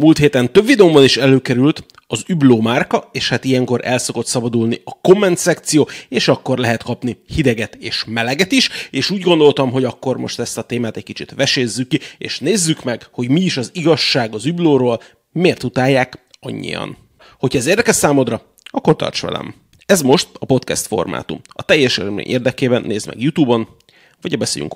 Múlt héten több videómban is előkerült az Übló márka, és hát ilyenkor el szokott szabadulni a komment szekció, és akkor lehet kapni hideget és meleget is, és úgy gondoltam, hogy akkor most ezt a témát egy kicsit vesézzük ki, és nézzük meg, hogy mi is az igazság az Üblóról, miért utálják annyian. Hogyha ez érdekes számodra, akkor tarts velem. Ez most a podcast formátum. A teljes érdekében nézd meg YouTube-on, vagy a beszéljünk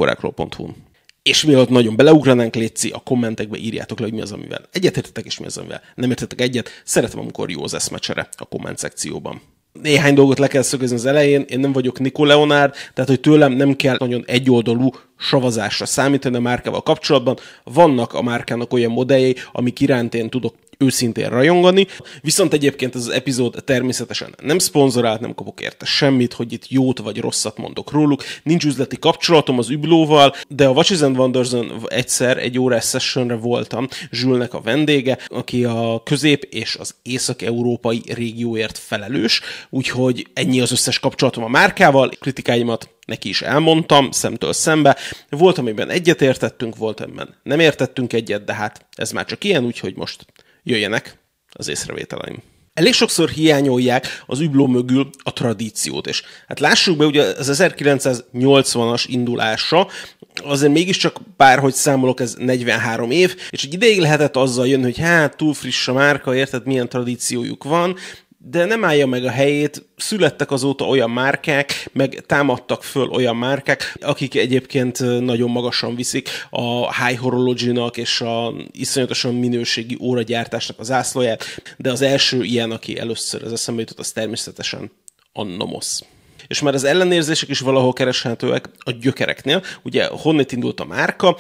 és mielőtt nagyon beleugranánk, Léci, a kommentekbe írjátok le, hogy mi az, amivel egyetértetek, és mi az, amivel nem értetek egyet. Szeretem, amikor jó az eszmecsere a komment szekcióban. Néhány dolgot le kell szögezni az elején, én nem vagyok Nico Leonard, tehát hogy tőlem nem kell nagyon egyoldalú savazásra számítani a márkával kapcsolatban. Vannak a márkának olyan modelljei, amik iránt én tudok őszintén rajongani, viszont egyébként ez az epizód természetesen nem szponzorált, nem kapok érte semmit, hogy itt jót vagy rosszat mondok róluk, nincs üzleti kapcsolatom az Üblóval, de a Watches and wonders egyszer egy órás sessionre voltam, Zsülnek a vendége, aki a közép- és az észak-európai régióért felelős, úgyhogy ennyi az összes kapcsolatom a márkával, kritikáimat neki is elmondtam, szemtől szembe. Volt, amiben egyetértettünk, volt, amiben nem értettünk egyet, de hát ez már csak ilyen, úgyhogy most jöjjenek az észrevételeim. Elég sokszor hiányolják az übló mögül a tradíciót, és hát lássuk be, ugye az 1980-as indulása, azért mégiscsak bárhogy számolok, ez 43 év, és egy ideig lehetett azzal jönni, hogy hát túl friss a márka, érted, milyen tradíciójuk van, de nem állja meg a helyét, születtek azóta olyan márkák, meg támadtak föl olyan márkák, akik egyébként nagyon magasan viszik a High Horology-nak és a iszonyatosan minőségi óragyártásnak az ászlóját, de az első ilyen, aki először az eszembe jutott, az természetesen a Nomos és már az ellenérzések is valahol kereshetőek a gyökereknél. Ugye honnét indult a márka?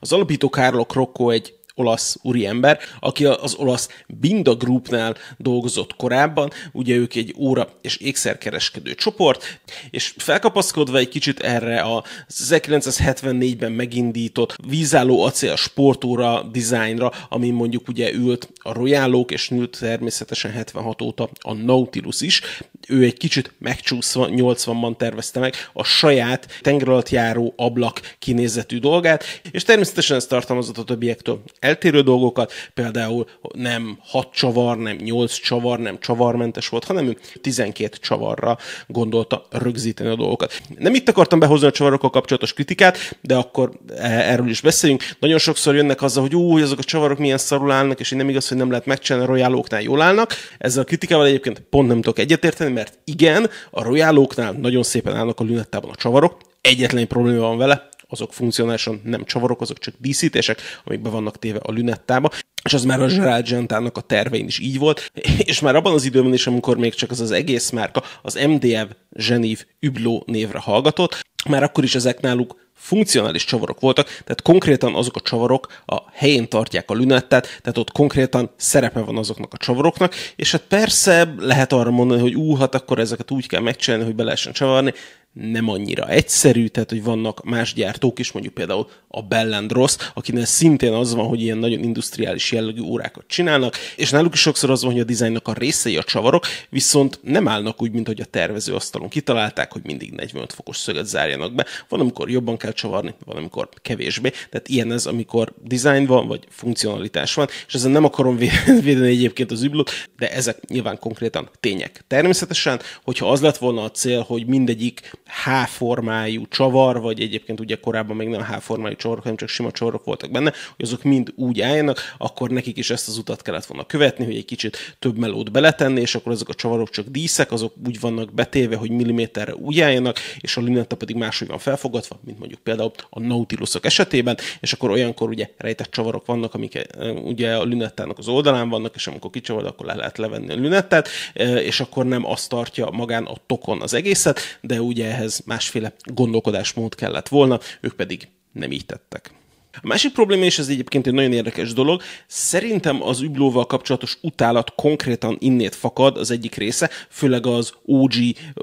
Az alapító Carlo Crocco egy olasz úriember, aki az olasz Binda Groupnál dolgozott korábban, ugye ők egy óra és ékszerkereskedő csoport, és felkapaszkodva egy kicsit erre a 1974-ben megindított vízálló acél sportóra dizájnra, ami mondjuk ugye ült a Royalok, és ült természetesen 76 óta a Nautilus is, ő egy kicsit megcsúszva 80-ban tervezte meg a saját tengeralattjáró ablak kinézetű dolgát, és természetesen ez tartalmazott a többiektől eltérő dolgokat, például nem 6 csavar, nem 8 csavar, nem csavarmentes volt, hanem ő 12 csavarra gondolta rögzíteni a dolgokat. Nem itt akartam behozni a csavarokkal kapcsolatos kritikát, de akkor e, erről is beszéljünk. Nagyon sokszor jönnek azzal, hogy új, azok a csavarok milyen szarul állnak, és én nem igaz, hogy nem lehet megcsinálni, a royálóknál jól állnak. Ezzel a kritikával egyébként pont nem tudok egyetérteni, mert igen, a royálóknál nagyon szépen állnak a lünettában a csavarok, egyetlen probléma van vele, azok funkcionálisan nem csavarok, azok csak díszítések, amik be vannak téve a lünettába, és az már a Gerald Gentának a tervein is így volt, és már abban az időben is, amikor még csak az az egész márka az MDF Zsenív Übló névre hallgatott, már akkor is ezek náluk funkcionális csavarok voltak, tehát konkrétan azok a csavarok a helyén tartják a lünettát, tehát ott konkrétan szerepe van azoknak a csavaroknak, és hát persze lehet arra mondani, hogy ú, hát akkor ezeket úgy kell megcsinálni, hogy be lehessen csavarni, nem annyira egyszerű, tehát hogy vannak más gyártók is, mondjuk például a Bell Ross, akinek szintén az van, hogy ilyen nagyon industriális jellegű órákat csinálnak, és náluk is sokszor az van, hogy a dizájnnak a részei a csavarok, viszont nem állnak úgy, mint hogy a tervező asztalon kitalálták, hogy mindig 45 fokos szöget zárjanak be. Van, amikor jobban kell csavarni, van, amikor kevésbé. Tehát ilyen ez, amikor design van, vagy funkcionalitás van, és ezen nem akarom védeni egyébként az üblót, de ezek nyilván konkrétan tények. Természetesen, hogyha az lett volna a cél, hogy mindegyik H-formájú csavar, vagy egyébként ugye korábban még nem H-formájú csavarok, hanem csak sima csavarok voltak benne, hogy azok mind úgy álljanak, akkor nekik is ezt az utat kellett volna követni, hogy egy kicsit több melót beletenni, és akkor azok a csavarok csak díszek, azok úgy vannak betéve, hogy milliméterre úgy álljanak, és a lünetta pedig máshogy van felfogatva, mint mondjuk például a Nautilusok esetében, és akkor olyankor ugye rejtett csavarok vannak, amik eh, ugye a lünettának az oldalán vannak, és amikor kicsavar, akkor le lehet levenni a lünettát, eh, és akkor nem azt tartja magán a tokon az egészet, de ugye ehhez másféle gondolkodásmód kellett volna, ők pedig nem így tettek. A másik probléma, és ez egyébként egy nagyon érdekes dolog, szerintem az üblóval kapcsolatos utálat konkrétan innét fakad az egyik része, főleg az OG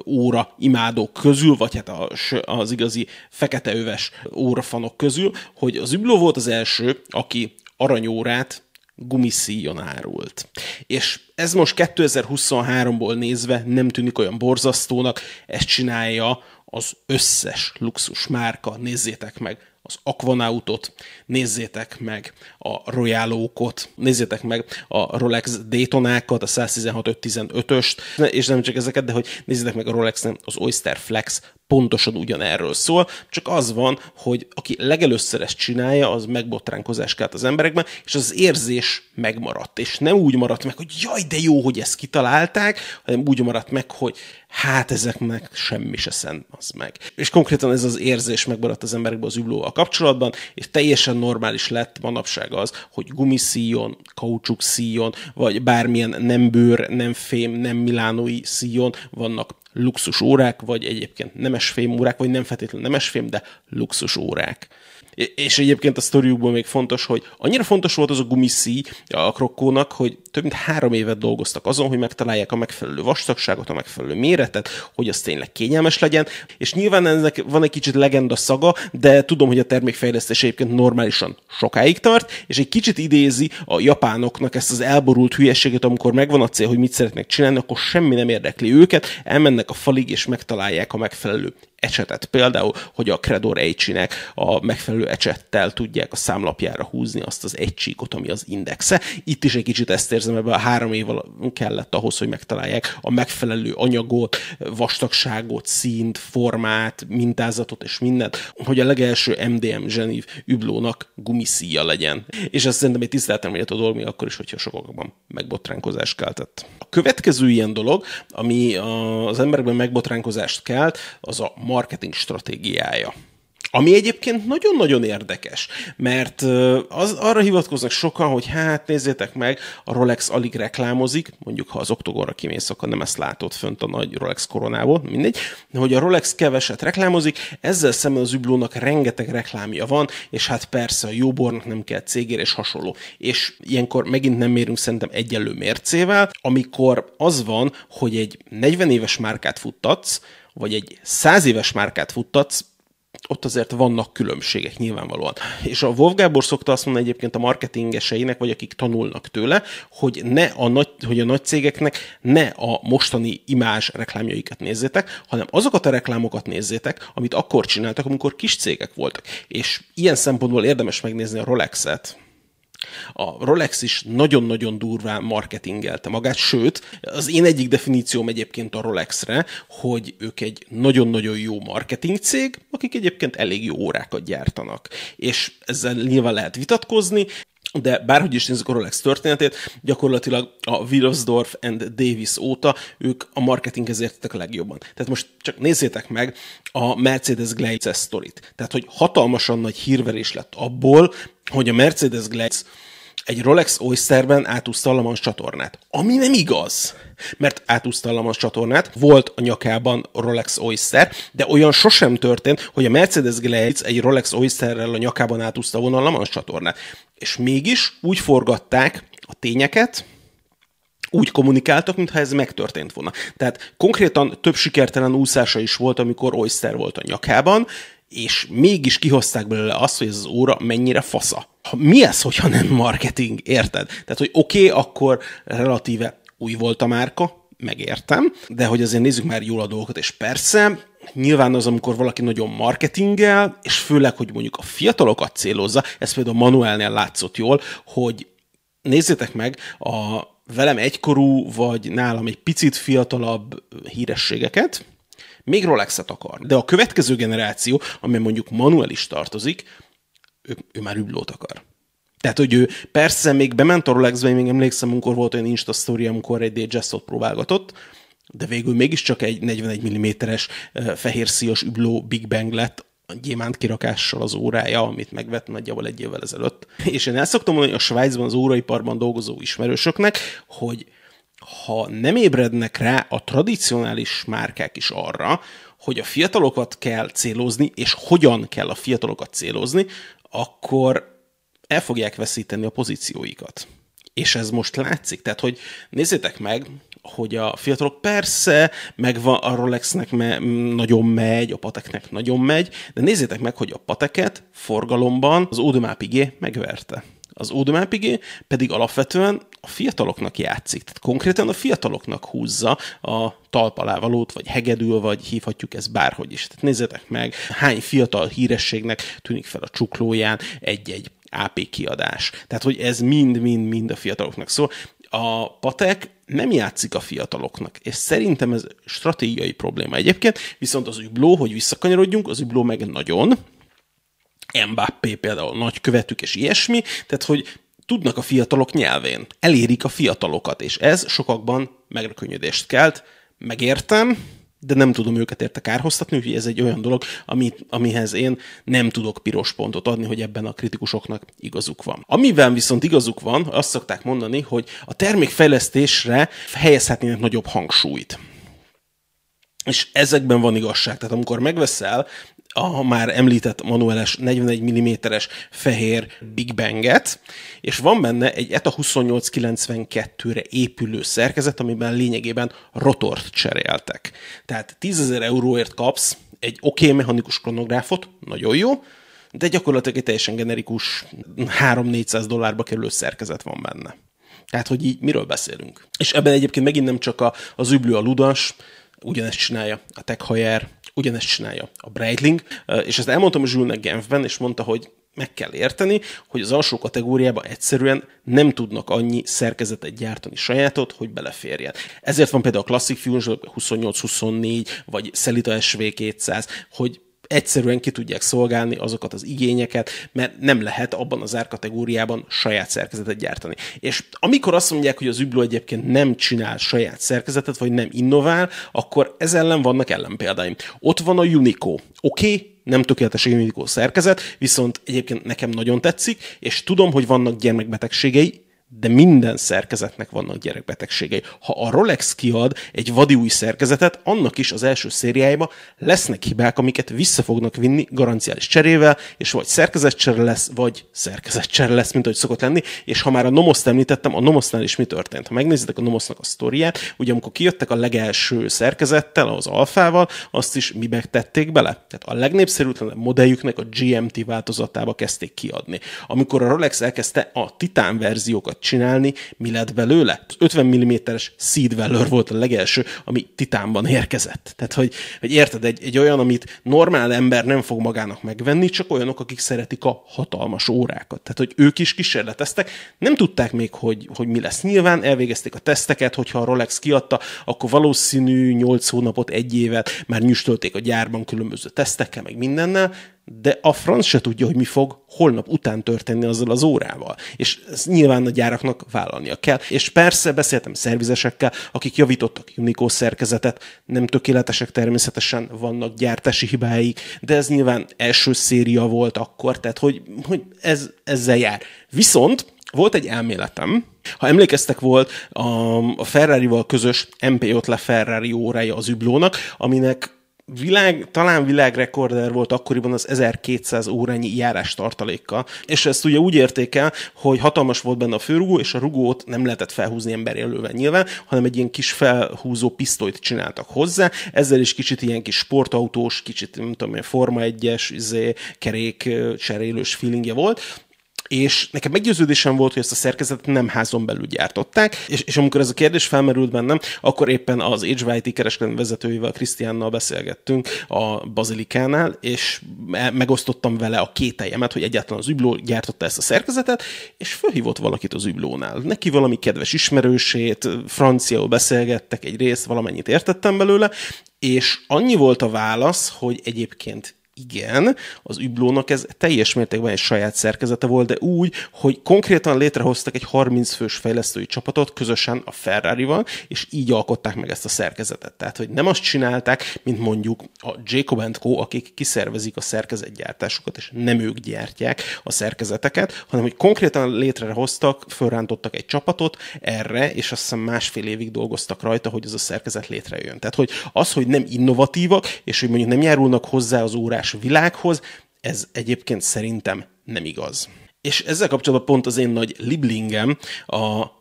óra imádók közül, vagy hát az igazi feketeöves órafanok közül, hogy az übló volt az első, aki aranyórát gumiszíjon árult. És ez most 2023-ból nézve nem tűnik olyan borzasztónak, ezt csinálja az összes luxus márka, nézzétek meg, az Aquanautot, nézzétek meg a Royalókot, nézzétek meg a Rolex Daytonákat, a 116-515-öst, és nem csak ezeket, de hogy nézzétek meg a rolex az Oyster Flex pontosan ugyanerről szól, csak az van, hogy aki legelőször ezt csinálja, az megbotránkozás kelt az emberekben, és az érzés megmaradt, és nem úgy maradt meg, hogy jaj, de jó, hogy ezt kitalálták, hanem úgy maradt meg, hogy hát ezeknek semmi se szent az meg. És konkrétan ez az érzés megmaradt az emberekben az üblóval kapcsolatban, és teljesen normális lett manapság az, hogy gumiszíjon, kaucsuk szíjon, vagy bármilyen nem bőr, nem fém, nem milánói szíjon vannak luxus órák, vagy egyébként nemesfém órák, vagy nem feltétlenül nemesfém, de luxus órák. És egyébként a sztoriukból még fontos, hogy annyira fontos volt az a gumiszí a krokkónak, hogy több mint három évet dolgoztak azon, hogy megtalálják a megfelelő vastagságot, a megfelelő méretet, hogy az tényleg kényelmes legyen, és nyilván ennek van egy kicsit legenda szaga, de tudom, hogy a termékfejlesztés egyébként normálisan sokáig tart, és egy kicsit idézi a japánoknak ezt az elborult hülyeséget, amikor megvan a cél, hogy mit szeretnek csinálni, akkor semmi nem érdekli őket, elmennek a falig és megtalálják a megfelelő ecsetet. Például, hogy a Credor H-nek a megfelelő ecsettel tudják a számlapjára húzni azt az egy ami az indexe. Itt is egy kicsit ezt érzem, ebben a három év kellett ahhoz, hogy megtalálják a megfelelő anyagot, vastagságot, színt, formát, mintázatot és mindent, hogy a legelső MDM zsenív üblónak gumiszíja legyen. És ez szerintem egy tiszteltem a dolog, még akkor is, hogyha sokakban megbotránkozást keltett. A következő ilyen dolog, ami az emberekben megbotránkozást kelt, az a marketing stratégiája. Ami egyébként nagyon-nagyon érdekes, mert az, arra hivatkoznak sokan, hogy hát nézzétek meg, a Rolex alig reklámozik, mondjuk ha az oktogonra kimész, akkor nem ezt látod fönt a nagy Rolex koronából, mindegy, hogy a Rolex keveset reklámozik, ezzel szemben az üblónak rengeteg reklámja van, és hát persze a jóbornak nem kell cégére és hasonló. És ilyenkor megint nem mérünk szerintem egyenlő mércével, amikor az van, hogy egy 40 éves márkát futtatsz, vagy egy 100 éves márkát futtatsz, ott azért vannak különbségek nyilvánvalóan. És a Wolf Gábor szokta azt mondani egyébként a marketingeseinek, vagy akik tanulnak tőle, hogy, ne a nagy, hogy a nagy cégeknek ne a mostani imázs reklámjaikat nézzétek, hanem azokat a reklámokat nézzétek, amit akkor csináltak, amikor kis cégek voltak. És ilyen szempontból érdemes megnézni a Rolexet, a Rolex is nagyon-nagyon durván marketingelte magát, sőt, az én egyik definícióm egyébként a Rolexre, hogy ők egy nagyon-nagyon jó marketing cég, akik egyébként elég jó órákat gyártanak. És ezzel nyilván lehet vitatkozni, de bárhogy is nézzük a Rolex történetét, gyakorlatilag a Wilsdorf and Davis óta ők a marketinghez értetek a legjobban. Tehát most csak nézzétek meg a Mercedes Glade sztorit. Tehát, hogy hatalmasan nagy hírverés lett abból, hogy a Mercedes Glade egy Rolex Oysterben átúszta a Lamans csatornát. Ami nem igaz, mert átúszta a Lamans csatornát, volt a nyakában Rolex Oyster, de olyan sosem történt, hogy a Mercedes Glade egy Rolex Oysterrel a nyakában átúszta volna a Lamans csatornát. És mégis úgy forgatták a tényeket, úgy kommunikáltak, mintha ez megtörtént volna. Tehát konkrétan több sikertelen úszása is volt, amikor Oyster volt a nyakában, és mégis kihozták belőle azt, hogy ez az óra mennyire fasza. Mi ez, hogyha nem marketing, érted? Tehát, hogy oké, okay, akkor relatíve új volt a márka, megértem, de hogy azért nézzük már jól a dolgokat, és persze, nyilván az, amikor valaki nagyon marketingel, és főleg, hogy mondjuk a fiatalokat célozza, ez például Manuelnél látszott jól, hogy nézzétek meg a velem egykorú, vagy nálam egy picit fiatalabb hírességeket, még Rolexet akar. De a következő generáció, amely mondjuk Manuel is tartozik, ő, ő már üblót akar. Tehát, hogy ő persze még bement a Rolexbe, még emlékszem, amikor volt olyan Insta story, amikor egy DJ-t próbálgatott, de végül mégiscsak egy 41 mm-es fehér szíjas übló Big Bang lett, a gyémánt kirakással az órája, amit megvett nagyjából egy évvel ezelőtt. És én el szoktam mondani a Svájcban az óraiparban dolgozó ismerősöknek, hogy ha nem ébrednek rá a tradicionális márkák is arra, hogy a fiatalokat kell célozni, és hogyan kell a fiatalokat célozni, akkor el fogják veszíteni a pozícióikat. És ez most látszik. Tehát, hogy nézzétek meg, hogy a fiatalok persze, meg a Rolexnek me- nagyon megy, a Pateknek nagyon megy, de nézzétek meg, hogy a Pateket forgalomban az Audemars Piguet megverte. Az Piguet pedig alapvetően a fiataloknak játszik. Tehát konkrétan a fiataloknak húzza a talpalávalót, vagy hegedül, vagy hívhatjuk ezt bárhogy is. Tehát nézzetek meg, hány fiatal hírességnek tűnik fel a csuklóján egy-egy AP kiadás. Tehát, hogy ez mind-mind-mind a fiataloknak szól. A Patek nem játszik a fiataloknak, és szerintem ez stratégiai probléma egyébként, viszont az übló, hogy visszakanyarodjunk, az übló meg nagyon, Mbappé például nagy követük és ilyesmi, tehát hogy tudnak a fiatalok nyelvén, elérik a fiatalokat, és ez sokakban megrökönyödést kelt, megértem, de nem tudom őket érte kárhoztatni, úgyhogy ez egy olyan dolog, amit, amihez én nem tudok piros pontot adni, hogy ebben a kritikusoknak igazuk van. Amivel viszont igazuk van, azt szokták mondani, hogy a termékfejlesztésre helyezhetnének nagyobb hangsúlyt. És ezekben van igazság. Tehát amikor megveszel a már említett manueles 41 mm-es fehér Big Bang-et, és van benne egy ETA 2892-re épülő szerkezet, amiben lényegében rotort cseréltek. Tehát 10 euróért kapsz egy oké okay mechanikus kronográfot, nagyon jó, de gyakorlatilag egy teljesen generikus 3-400 dollárba kerülő szerkezet van benne. Tehát, hogy így miről beszélünk. És ebben egyébként megint nem csak a, az üblő a ludas, ugyanezt csinálja a Tech Heuer, ugyanezt csinálja a Breitling, és ezt elmondtam Zsülnek Genfben, és mondta, hogy meg kell érteni, hogy az alsó kategóriában egyszerűen nem tudnak annyi szerkezetet gyártani sajátot, hogy beleférjen. Ezért van például a Classic Fusion 28-24, vagy Celita SV200, hogy egyszerűen ki tudják szolgálni azokat az igényeket, mert nem lehet abban az árkategóriában saját szerkezetet gyártani. És amikor azt mondják, hogy az Üblő egyébként nem csinál saját szerkezetet, vagy nem innovál, akkor ez ellen vannak ellenpéldáim. Ott van a Unico. Oké, okay, nem tökéletes Unico szerkezet, viszont egyébként nekem nagyon tetszik, és tudom, hogy vannak gyermekbetegségei, de minden szerkezetnek vannak gyerekbetegségei. Ha a Rolex kiad egy vadi új szerkezetet, annak is az első szériájában lesznek hibák, amiket vissza fognak vinni garanciális cserével, és vagy szerkezetcsere lesz, vagy szerkezetcsere lesz, mint ahogy szokott lenni, és ha már a Nomoszt említettem, a Nomosznál is mi történt? Ha megnézitek a Nomosznak a sztoriát, ugye amikor kijöttek a legelső szerkezettel, az alfával, azt is mibe tették bele? Tehát a legnépszerűtlenebb modelljüknek a GMT változatába kezdték kiadni. Amikor a Rolex elkezdte a Titán verziókat csinálni, mi lett belőle? Az 50 mm-es Seed volt a legelső, ami titánban érkezett. Tehát, hogy, hogy érted, egy, egy olyan, amit normál ember nem fog magának megvenni, csak olyanok, akik szeretik a hatalmas órákat. Tehát, hogy ők is kísérleteztek, nem tudták még, hogy, hogy mi lesz. Nyilván elvégezték a teszteket, hogyha a Rolex kiadta, akkor valószínű 8 hónapot, egy évet már nyüstölték a gyárban különböző tesztekkel, meg mindennel, de a franc se tudja, hogy mi fog holnap után történni azzal az órával. És ez nyilván a gyáraknak vállalnia kell. És persze beszéltem szervizesekkel, akik javítottak Unico szerkezetet, nem tökéletesek természetesen, vannak gyártási hibáik, de ez nyilván első széria volt akkor, tehát hogy, hogy ez, ezzel jár. Viszont volt egy elméletem, ha emlékeztek volt a Ferrari-val közös MP5 le Ferrari órája az Üblónak, aminek világ, talán világrekorder volt akkoriban az 1200 órányi járás tartalékkal, és ezt ugye úgy érték el, hogy hatalmas volt benne a főrugó, és a rugót nem lehetett felhúzni emberjelővel nyilván, hanem egy ilyen kis felhúzó pisztolyt csináltak hozzá, ezzel is kicsit ilyen kis sportautós, kicsit nem tudom, Forma 1-es, izé, kerék cserélős feelingje volt, és nekem meggyőződésem volt, hogy ezt a szerkezetet nem házon belül gyártották, és, és amikor ez a kérdés felmerült bennem, akkor éppen az HYT kereskedelmi vezetőjével, Krisztiánnal beszélgettünk a Bazilikánál, és megosztottam vele a kételjemet, hogy egyáltalán az Übló gyártotta ezt a szerkezetet, és fölhívott valakit az Üblónál. Neki valami kedves ismerősét, franciául beszélgettek egy részt, valamennyit értettem belőle, és annyi volt a válasz, hogy egyébként igen, az Üblónak ez teljes mértékben egy saját szerkezete volt, de úgy, hogy konkrétan létrehoztak egy 30 fős fejlesztői csapatot közösen a Ferrari-val, és így alkották meg ezt a szerkezetet. Tehát, hogy nem azt csinálták, mint mondjuk a Jacob Co., akik kiszervezik a szerkezetgyártásukat, és nem ők gyártják a szerkezeteket, hanem hogy konkrétan létrehoztak, fölrántottak egy csapatot erre, és azt hiszem másfél évig dolgoztak rajta, hogy ez a szerkezet létrejön. Tehát, hogy az, hogy nem innovatívak, és hogy mondjuk nem járulnak hozzá az órás világhoz, ez egyébként szerintem nem igaz. És ezzel kapcsolatban pont az én nagy liblingem a,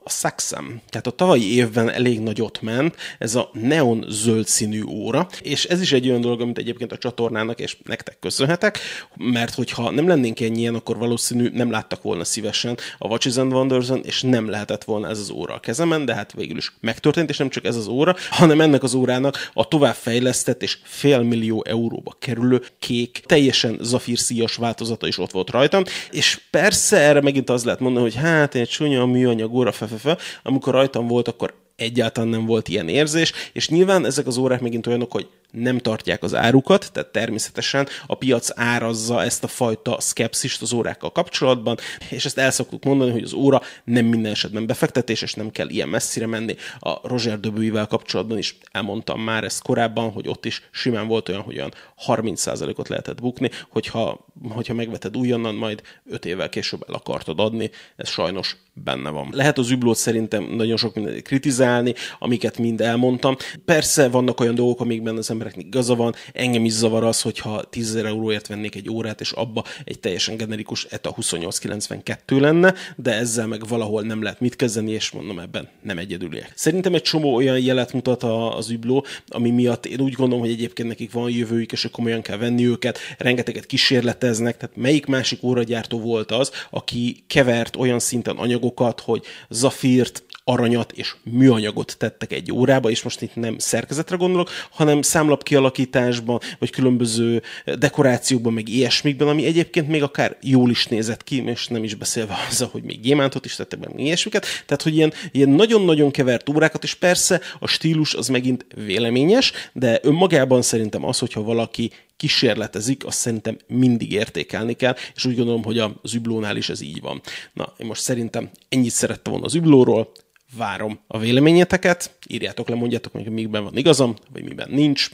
a Saxem. Tehát a tavalyi évben elég nagyot ment ez a neon zöld színű óra, és ez is egy olyan dolog, amit egyébként a csatornának és nektek köszönhetek, mert hogyha nem lennénk ennyien, akkor valószínű nem láttak volna szívesen a Watches and wonders és nem lehetett volna ez az óra a kezemen, de hát végül is megtörtént, és nem csak ez az óra, hanem ennek az órának a továbbfejlesztett és fél millió euróba kerülő kék, teljesen zafírszíjas változata is ott volt rajtam, és persze erre megint az lehet mondani, hogy hát egy csúnya műanyag óra, fe, fe, fe. amikor rajtam volt, akkor egyáltalán nem volt ilyen érzés, és nyilván ezek az órák megint olyanok, hogy nem tartják az árukat, tehát természetesen a piac árazza ezt a fajta szkepszist az órákkal kapcsolatban, és ezt el szoktuk mondani, hogy az óra nem minden esetben befektetés, és nem kell ilyen messzire menni. A Roger Döbőivel kapcsolatban is elmondtam már ezt korábban, hogy ott is simán volt olyan, hogy olyan 30%-ot lehetett bukni, hogyha, hogyha megveted újonnan, majd 5 évvel később el akartad adni, ez sajnos benne van. Lehet az üblót szerintem nagyon sok mindent kritizálni, amiket mind elmondtam. Persze vannak olyan dolgok, amikben az embereknek igaza van. Engem is zavar az, hogyha 10 euróért vennék egy órát, és abba egy teljesen generikus ETA 2892 lenne, de ezzel meg valahol nem lehet mit kezdeni, és mondom ebben nem egyedüliek. Szerintem egy csomó olyan jelet mutat az übló, ami miatt én úgy gondolom, hogy egyébként nekik van jövőjük, és komolyan kell venni őket, rengeteget kísérleteznek, tehát melyik másik óragyártó volt az, aki kevert olyan szinten anyagokat, hogy zafírt, aranyat és műanyagot tettek egy órába, és most itt nem szerkezetre gondolok, hanem számlap kialakításban, vagy különböző dekorációkban, meg ilyesmikben, ami egyébként még akár jól is nézett ki, és nem is beszélve azzal, hogy még gyémántot is tettek meg, ilyesmiket. Tehát, hogy ilyen, ilyen nagyon-nagyon kevert órákat, és persze a stílus az megint véleményes, de önmagában szerintem az, hogyha valaki kísérletezik, azt szerintem mindig értékelni kell, és úgy gondolom, hogy az üblónál is ez így van. Na, én most szerintem ennyit szerettem volna az üblóról, várom a véleményeteket, írjátok le, mondjátok meg, hogy mikben van igazam, vagy miben nincs,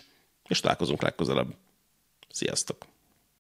és találkozunk legközelebb. Sziasztok!